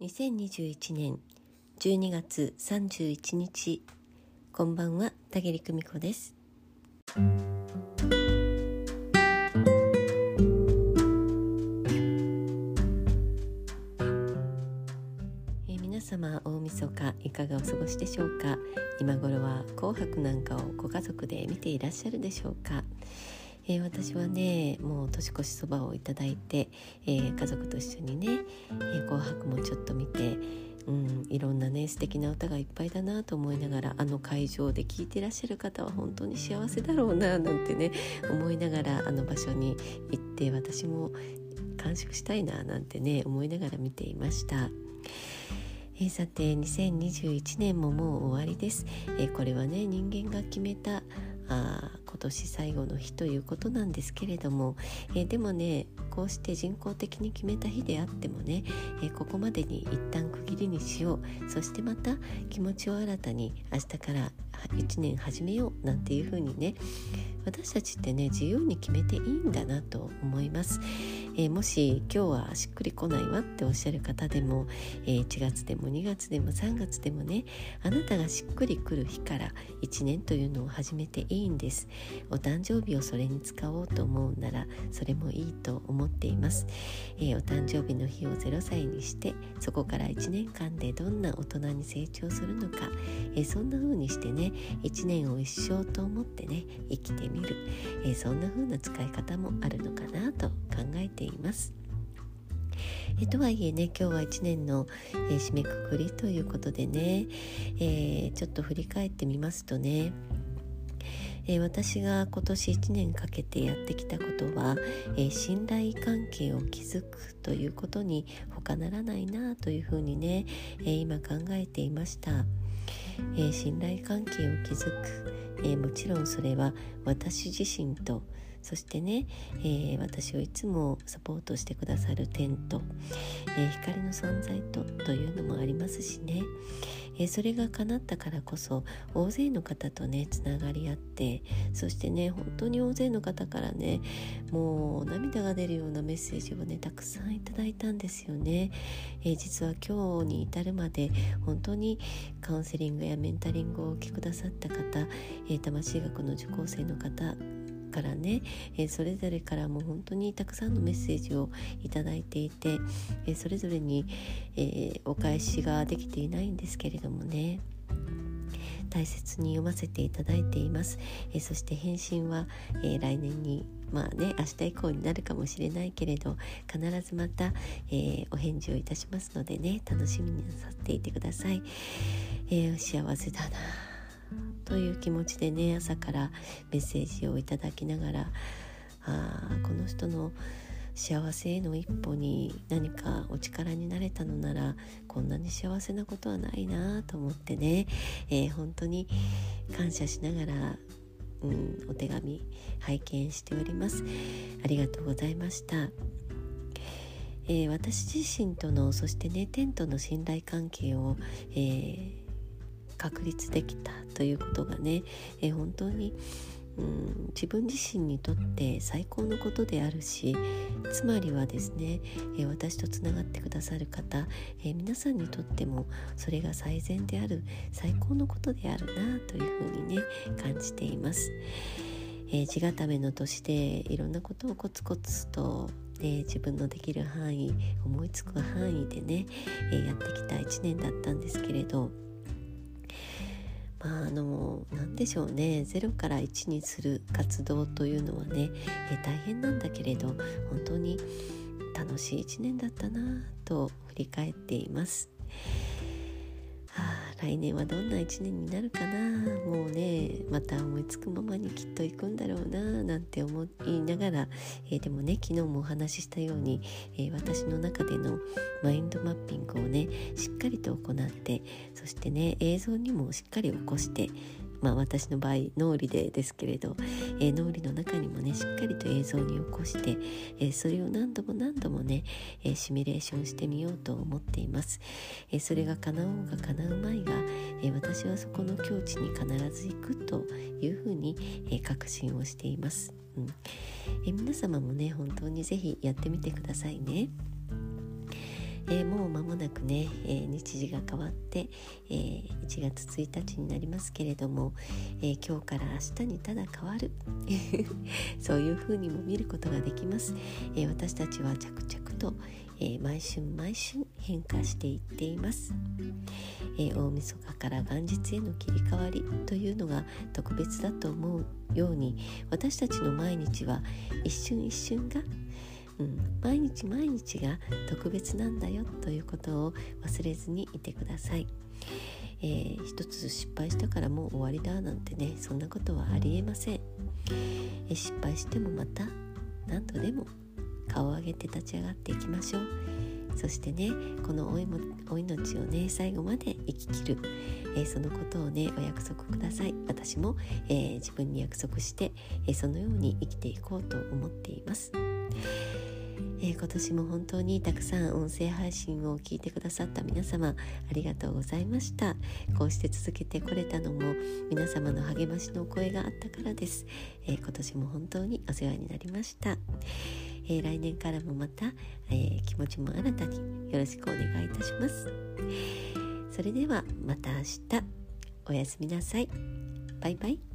2021年12月31日。こんばんは田切久美子です。え皆様大晦日いかがお過ごしでしょうか？今頃は紅白なんかをご家族で見ていらっしゃるでしょうか？えー私はねもう年越しそばをいただいて、えー家族と一緒にね、紅白もちょっと見て、うん、いろんなね素敵な歌がいっぱいだなと思いながらあの会場で聴いてらっしゃる方は本当に幸せだろうななんてね思いながらあの場所に行って私も感触したいななんてね思いながら見ていました。えーさて2021年ももう終わりです、えーこれはね人間が決めたあ今年最後の日ということなんですけれども、えーでもねこうして人工的に決めた日であってもね、えーここまでに一旦区切りにしよう。そしてまた気持ちを新たに明日から1年始めようなんていう風にね私たちってね自由に決めていいんだなと思います、えーもし今日はしっくりこないわっておっしゃる方でも、えー1月でも2月でも3月でもねあなたがしっくりくる日から1年というのを始めていいんです。お誕生日をそれに使おうと思うならそれもいいと思っています、えーお誕生日の日を0歳にしてそこから1年間でどんな大人に成長するのか、えーそんな風にしてね1年を一生と思ってね生きてみる、えーそんな風な使い方もあるのかなと考えています。えとはいえね今日は1年の、えー締めくくりということでね、えーちょっと振り返ってみますとねえー私が今年1年かけてやってきたことは、えー信頼関係を築くということに他ならないなというふうにね、えー今考えていました、え信頼関係を築く、えもちろんそれは私自身とそしてね、えー私をいつもサポートしてくださる天と、えー光の存在とというのもありますしね、えーそれが叶ったからこそ大勢の方とねつながり合ってそしてね本当に大勢の方からねもう涙が出るようなメッセージをねたくさんいただいたんですよね、えー実は今日に至るまで本当にカウンセリングやメンタリングをお受けくださった方、えー魂学の受講生の方からね、えそれぞれからも本当にたくさんのメッセージをいただいていて、えそれぞれに、えお返しができていないんですけれどもね。大切に読ませていただいています、えそして返信は、え来年にまあね明日以降になるかもしれないけれど必ずまた、えーお返事をいたしますのでね楽しみになさっていてください、えー幸せだな。という気持ちでね朝からメッセージをいただきながらあーこの人の幸せへの一歩に何かお力になれたのならこんなに幸せなことはないなと思ってね、えー本当に感謝しながら、うん、お手紙拝見しております。ありがとうございました、えー私自身とのそしてね天との信頼関係を、えー確立できたということがね、えー本当にうん自分自身にとって最高のことであるしつまりはですね、えー私とつながってくださる方、えー皆さんにとってもそれが最善である最高のことであるなというふうにね感じています。えー地固めの年でいろんなことをコツコツと、えー自分のできる範囲思いつく範囲でね、えやってきた1年だったんですけれどああの何でしょうね0から1にする活動というのはね、えー大変なんだけれど本当に楽しい1年だったなと振り返っています。来年はどんな1年になるかな？もうねまた思いつくままにきっと行くんだろうななんて思いながら、えーでもね昨日もお話ししたように、えー私の中でのマインドマッピングをねしっかりと行ってそしてね映像にもしっかり起こしてまあ私の場合脳裏でですけれど、えー脳裏の中にもねしっかりと映像に起こして、えーそれを何度も何度もね、えーシミュレーションしてみようと思っています、えそれが叶おうが叶うまいが、え私はそこの境地に必ず行くというふうに、え確信をしています、うん。え皆様もね本当にぜひやってみてくださいね。えー、もう間もなくね、えー、日時が変わって、えー、1月1日になりますけれども、え今日から明日にただ変わる。そういう風にも見ることができます、え私たちは着々と、え毎春毎春変化していっています、え大晦日から元日への切り替わりというのが特別だと思うように私たちの毎日は一瞬一瞬がうん、毎日毎日が特別なんだよということを忘れずにいてください。えー、一つ失敗したからもう終わりだなんてねそんなことはありえません、えー、失敗してもまた何度でも顔を上げて立ち上がっていきましょうそしてねこのおいもお命をね最後まで生ききる、えー、そのことをねお約束ください。私も、えー、自分に約束して、えー、そのように生きていこうと思っています。え、今年も本当にたくさん音声配信を聞いてくださった皆様ありがとうございました。こうして続けてこれたのも皆様の励ましのお声があったからです、え、今年も本当にお世話になりました、えー、来年からもまた、え気持ちも新たによろしくお願いいたします。それではまた明日。おやすみなさい。バイバイ。